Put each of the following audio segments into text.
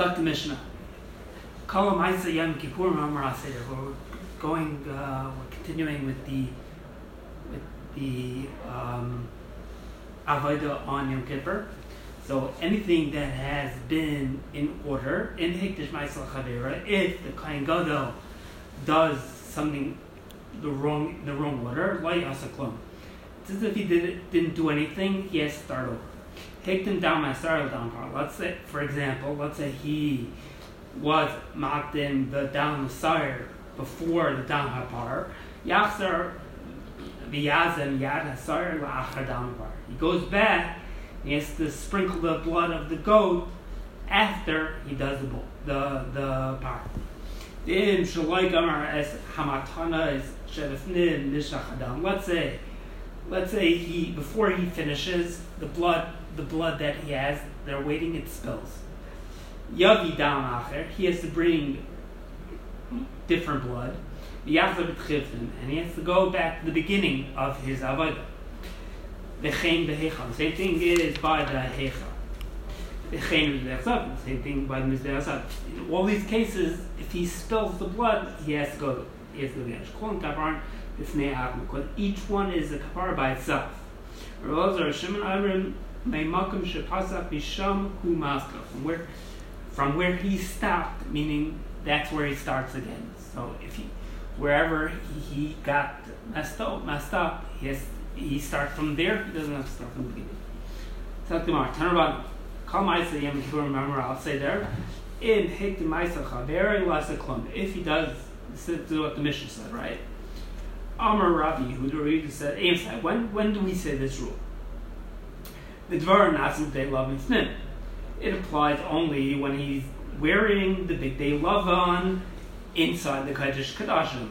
Stuck the Mishnah. Kala Maisa Yom Kippur Mamar We're going, uh, we're continuing with the with the um, Avodah on Yom Kippur. So anything that has been in order in Hikdash Maisel Chavera, if the Kohen Gadol does something the wrong the wrong order, like Asaklum. It's as if he did, didn't do anything, he has to start over. Take them down my down part. Let's say, for example, let's say he was mocked in the down sire before the down part. Yachzer v'yazem yad hasar la'achar down. He goes back. He has to sprinkle the blood of the goat after he does the the the part. In shaloi gamar as hamatana is shevefnin nishach adam. Let's say, let's say he before he finishes the blood, the blood that he has, they're waiting. It spills. Yavi down acher. He has to bring different blood. Yachzer and he has to go back to the beginning of his avodah. The same thing is by the hecha. The same thing by the mizbeach In all these cases, if he spills the blood, he has to go. He has to go Kol kaparan each one is a kapar by itself. Shimon From where, from where he stopped, meaning that's where he starts again. So if he, wherever he, got messed up, messed up, he has he starts from there. He doesn't have to start from the beginning. Around. Call Ma'isa Yom Kippur. Remember, I'll say there. In Hik the Ma'isa Chaveri Lasa Klum. If he does, this is what the mission said, right? Amar Rabbi, who the Aim said, when when do we say this rule? The Dvar Nasim Day Love and It applies only when he's wearing the big day love on inside the Kaddish Kadashim.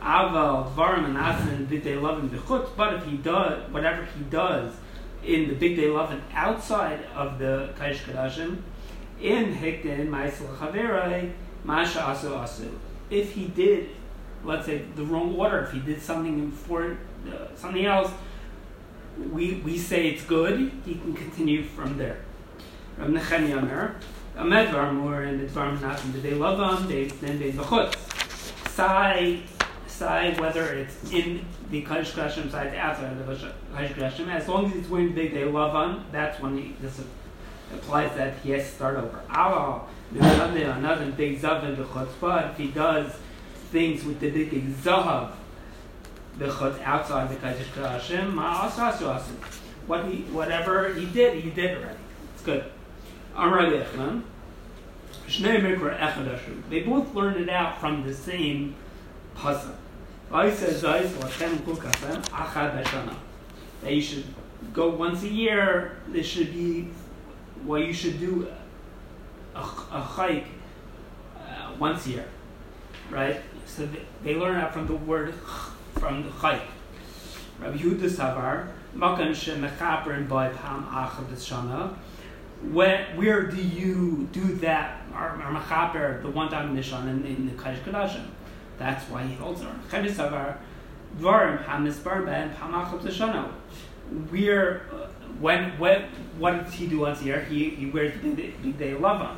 Aval Dvarim and Big Day Lovin Bechutz, but if he does whatever he does in the Big Day Lovin outside of the Kaddish Kadashim, in Hikdin Ma'asel Chaverai, Masha Asu Asu. If he did, let's say, the wrong order, if he did something for uh, something else, we, we say it's good, he can continue from there. Rav Nechemia Omer, Amed Varmur and the Dvarim Nasim, did they love them? They, then they Bechutz. Sai side, whether it's in the Kaddish Kadashim side, outside of the Kaddish Kadashim, as long as he's wearing the day love on, that's when he, this applies that he has to start over. Aval, another big zav the chutzpah, if he does things with the big zahav, the chutz outside the Kaddish Kadashim, what he, whatever he did, he did already. It's good. Amar Yechlan, Shnei Mikra Echad They both learned it out from the same pasuk. That you should go once a year. This should be what you should do a, a hike uh, once a year, right? So they, they learn that from the word from the hike. Rabbi Yehuda Savar, Makan Shemechaper and Boy Pam Achad Shana. Where, where do you do that? Our, Mechaper, the one time in the in, in the Kaddish Kadashim. That's why he holds her. Dvarim hamisbar ben hamachot l'shana. We're uh, when when what does he do once a year? He he wears the big, day lavan.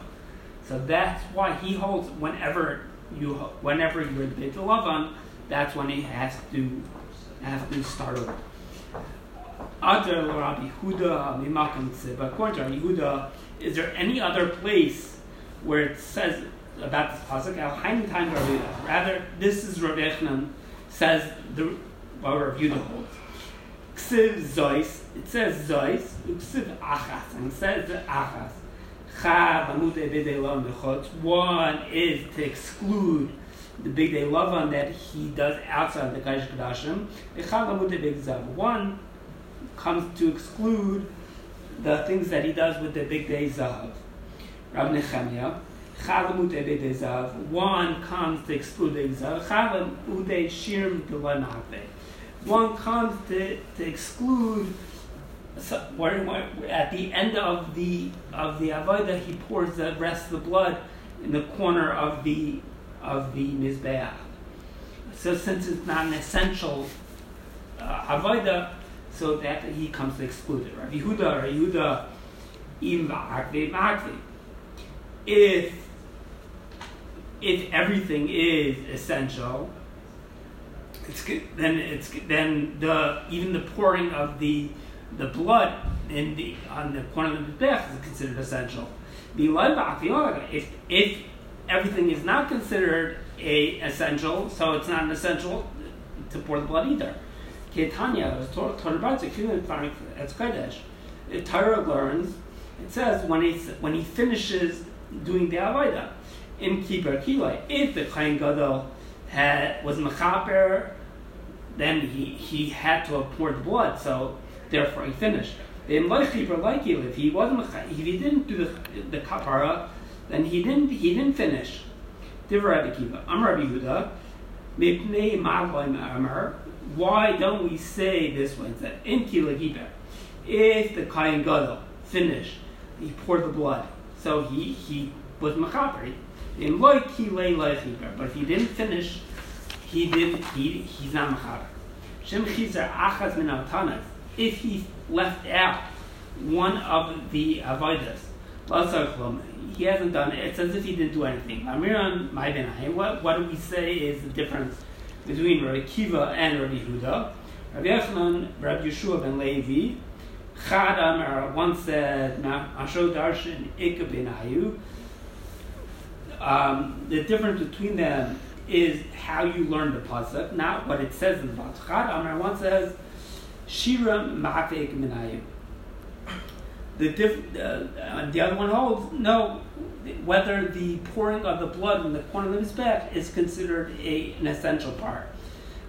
So that's why he holds whenever you whenever you wear the big lavan. That's when he has to has to start over. Other Rabbi Huda mimakam But according to Rabbi Huda, is there any other place where it says about this pasuk. Al time Rather, this is Rabbi Echnan says the what Rabbi Yehuda holds. Ksiv Zois. It says Zois. Ksiv Achas, and it says Achas. One is to exclude the big day lavan that he does outside the Kaddish Kadashim. One comes to exclude the things that he does with the big day zahav. Rav Nechemia. One comes to exclude the Zav. One comes to, to exclude so, where, where, at the end of the of the avodah, he pours the rest of the blood in the corner of the of the mizbeach. So since it's not an essential uh, avodah, so that he comes to exclude it. Rabbi Yehuda, Rabbi Yehuda, im if if everything is essential, it's then it's then the even the pouring of the the blood in the on the corner of the mizbech is considered essential. If if everything is not considered a essential, so it's not an essential to pour the blood either. Ketanya Torah Torah as Kodesh. Torah learns. It says when he when he finishes doing the avodah in kibbur kiloi, if the kohen gadol had was mechaper, then he he had to have poured the blood. So therefore he finished. In you, if he wasn't if he didn't do the the kapara, then he didn't he didn't finish. Yehuda. Why don't we say this one? That in Kila if the Kayan Gadol finished, he poured the blood, so he he was machaper. In but if he didn't finish, he didn't. He he's not machaper. Shem If he left out one of the avodas, he hasn't done it. It's as if he didn't do anything. Amiran What what do we say is the difference between Rabbi Kiva and Rabbi Huda? Rabbi Yochanan, Rabbi Yeshua ben Levi, Chad Amar once said, Asho Darshan Ikka Ayu. Um, the difference between them is how you learn the pasuk, not what it says in the pasuk. Chad Amar once says, Shira Ma'afek Minayu. The, diff, uh, the other one holds no. Whether the pouring of the blood in the corner of his back is considered a, an essential part.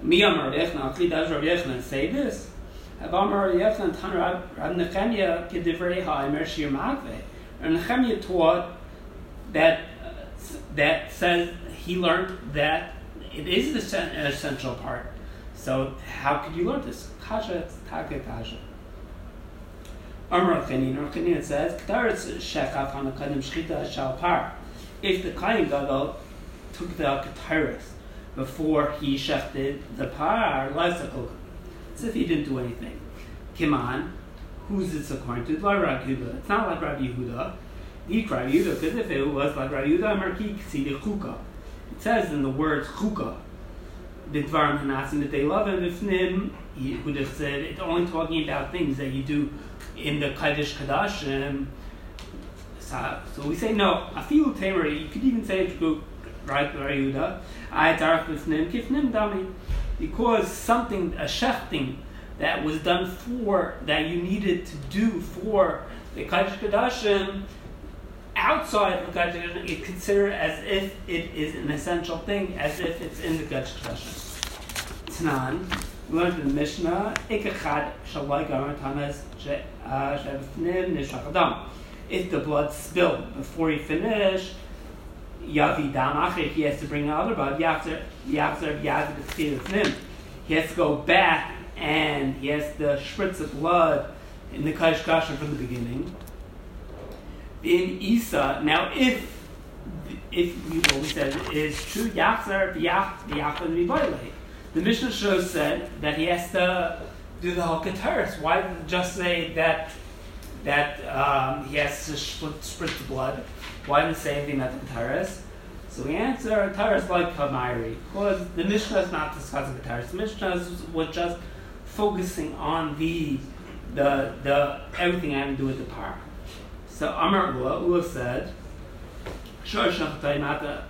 Miyam Rav Rav say this? Avamar Yechlan Tan Rab Nechemia Kedivrei Ha'emer Shir Makve. And Nechemia taught that that says he learned that it is an essential part. So how could you learn this? Kasha, Taka Kasha. Amr Chanin, or Chanin says. If the Kain Gadol took the Ktaretz before he shechted the par, as if he didn't do anything. Kiman, who's this according to? It's not like Rabbi Yehuda. Eat Rabbi Yehuda, because if it was like Rabbi Yehuda. It says in the words Chuka, Bidvarim Hanasim, that they love him, Ifnim, he would have said it's only talking about things that you do in the Kaddish Kadashim. So, so we say no. Afilu Tamer, you could even say it's right, Rabbi Yehuda. Kifnim Dami because something, a shechting that was done for, that you needed to do for the Kaddish Kadashim, outside of the Kaddish Kadashim, it's considered as if it is an essential thing, as if it's in the Kaddish Kadashim. We learned in Nishach uh, Adam. If the blood spilled before he finished, he has to bring another blood. He has to go back and he has to spritz the blood in the Kasha from the beginning. In Isa, now if if what we said is true, Yachzer Yachzer The Mishnah shows said that he has to do the whole Why just say that that um, he has to split the blood? Why didn't say anything about the Kataris? So we answer Taurus like Kamairi, because the Mishnah is not discussing Taurus. The Mishnah was just focusing on the the the everything having to do with the par. So Amar Ula, Ula said,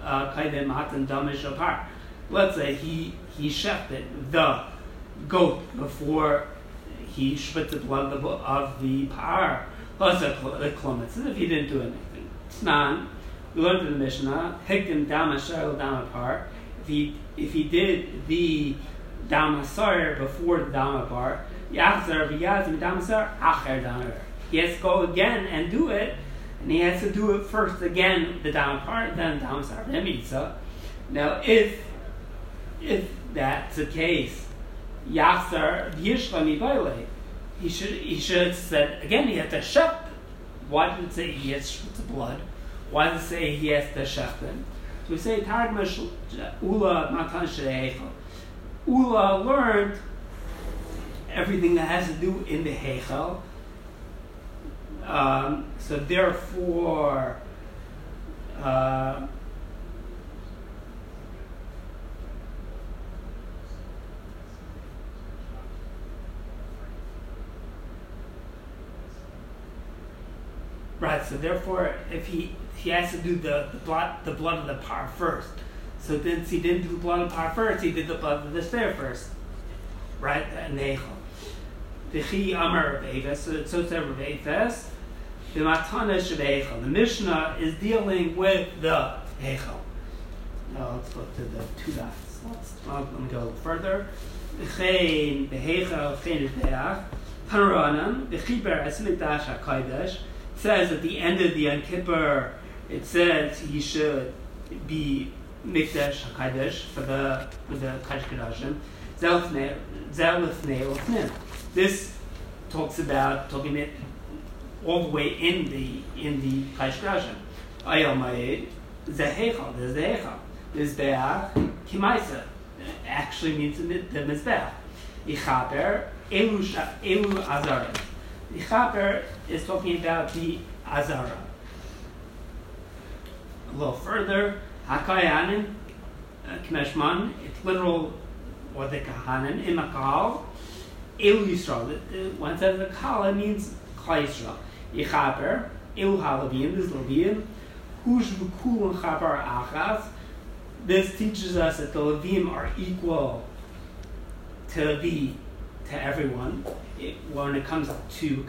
uh, Let's say he he shechted the goat before he the blood of the, of the par. Plus, if he didn't do anything. It's not we learned in the Mishnah, Hikdim Dama Shar Dama Par. If he if he did the Dama Sar before the Dama Par, Yachzer V'Yazim Dama Sar Acher Dama He has to go again and do it, and he has to do it first again, the Dama Par, then Dama Sar Mitzvah. Uh, now, if if that's the case, Yachzer Yishla Mibayle, he should he should have said again. He had to shut. Why did it say he has the blood? Why did it say he has to shechten? So we say Targma Ula Matan. Ula learned everything that has to do in the Hechel. Um, so therefore, Right. So therefore, if he he has to do the, the blood the blood of the par first. So then he didn't do the blood of the par first. He did the blood of the stair first. Right. And Nechel. The chi amar of. So it's so Rav Avis. The matana shebeichel. The Mishnah is dealing with the Hechel. Now let's go to the two dots. Let's, let me go further. V'chein behechel v'chein beach. Haranan v'chiber esmikdash hakodesh says at the end of the Yom Kippur, it says he should be mikdash hakodesh for the for the kadosh. This talks about talking it all the way in the in the kadosh kadashim. Ayom zehechal. There's zehechal. Mizbeach kimaisa actually means the, the mizbeach. Ichaber elu elu azara. Ichaber is talking about the azara. A little further, hakayanim uh, kimeshman. It's literal, or the kahanim imakal elu yisrael. One says the kala means klal yisrael. Ichaber elu halavim. This lavim. Hush v'kul chabar achas this teaches us that the Levim are equal to the to everyone it, when it comes to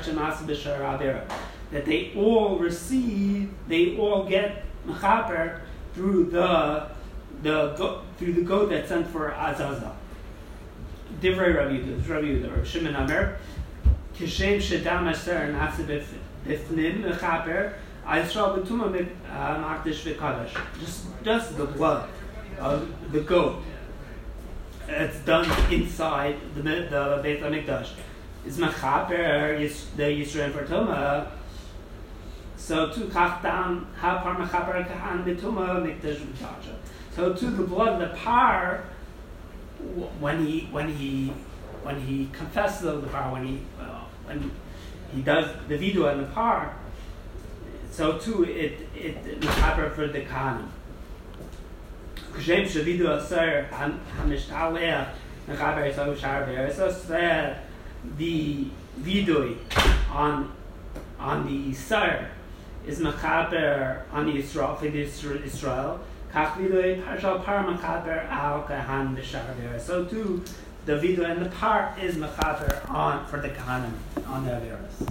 Shemas that they all receive, they all get mechaper through the the through the goat that's sent for Azazel. Divrei Rabbi Yehuda, Rabbi Yehuda, Shimon Amer, Kishem Shedam Asher Nasa Bifnim Mechaper uh, just, just the blood of the goat. It's done inside the the Beit Hamikdash. Is mechaper the Yisrael for Tuma. So to kachtam hapar mechaper kahan betuma mikdash v'tasha. So to the blood of the par, when he when he when he confesses the par, when he well, when he does the vidu and the par, so too it it mechaber for the kahanim. Kshem shavidu aser hamishtaleh mechaber so shar be'esos the vidui on on the sir is mechaber on the Israel for the Israel. Kach vidui parshal par mechaber al kahan b'shar So too the vidui and the par is mechaber on for the kahanim on the averos.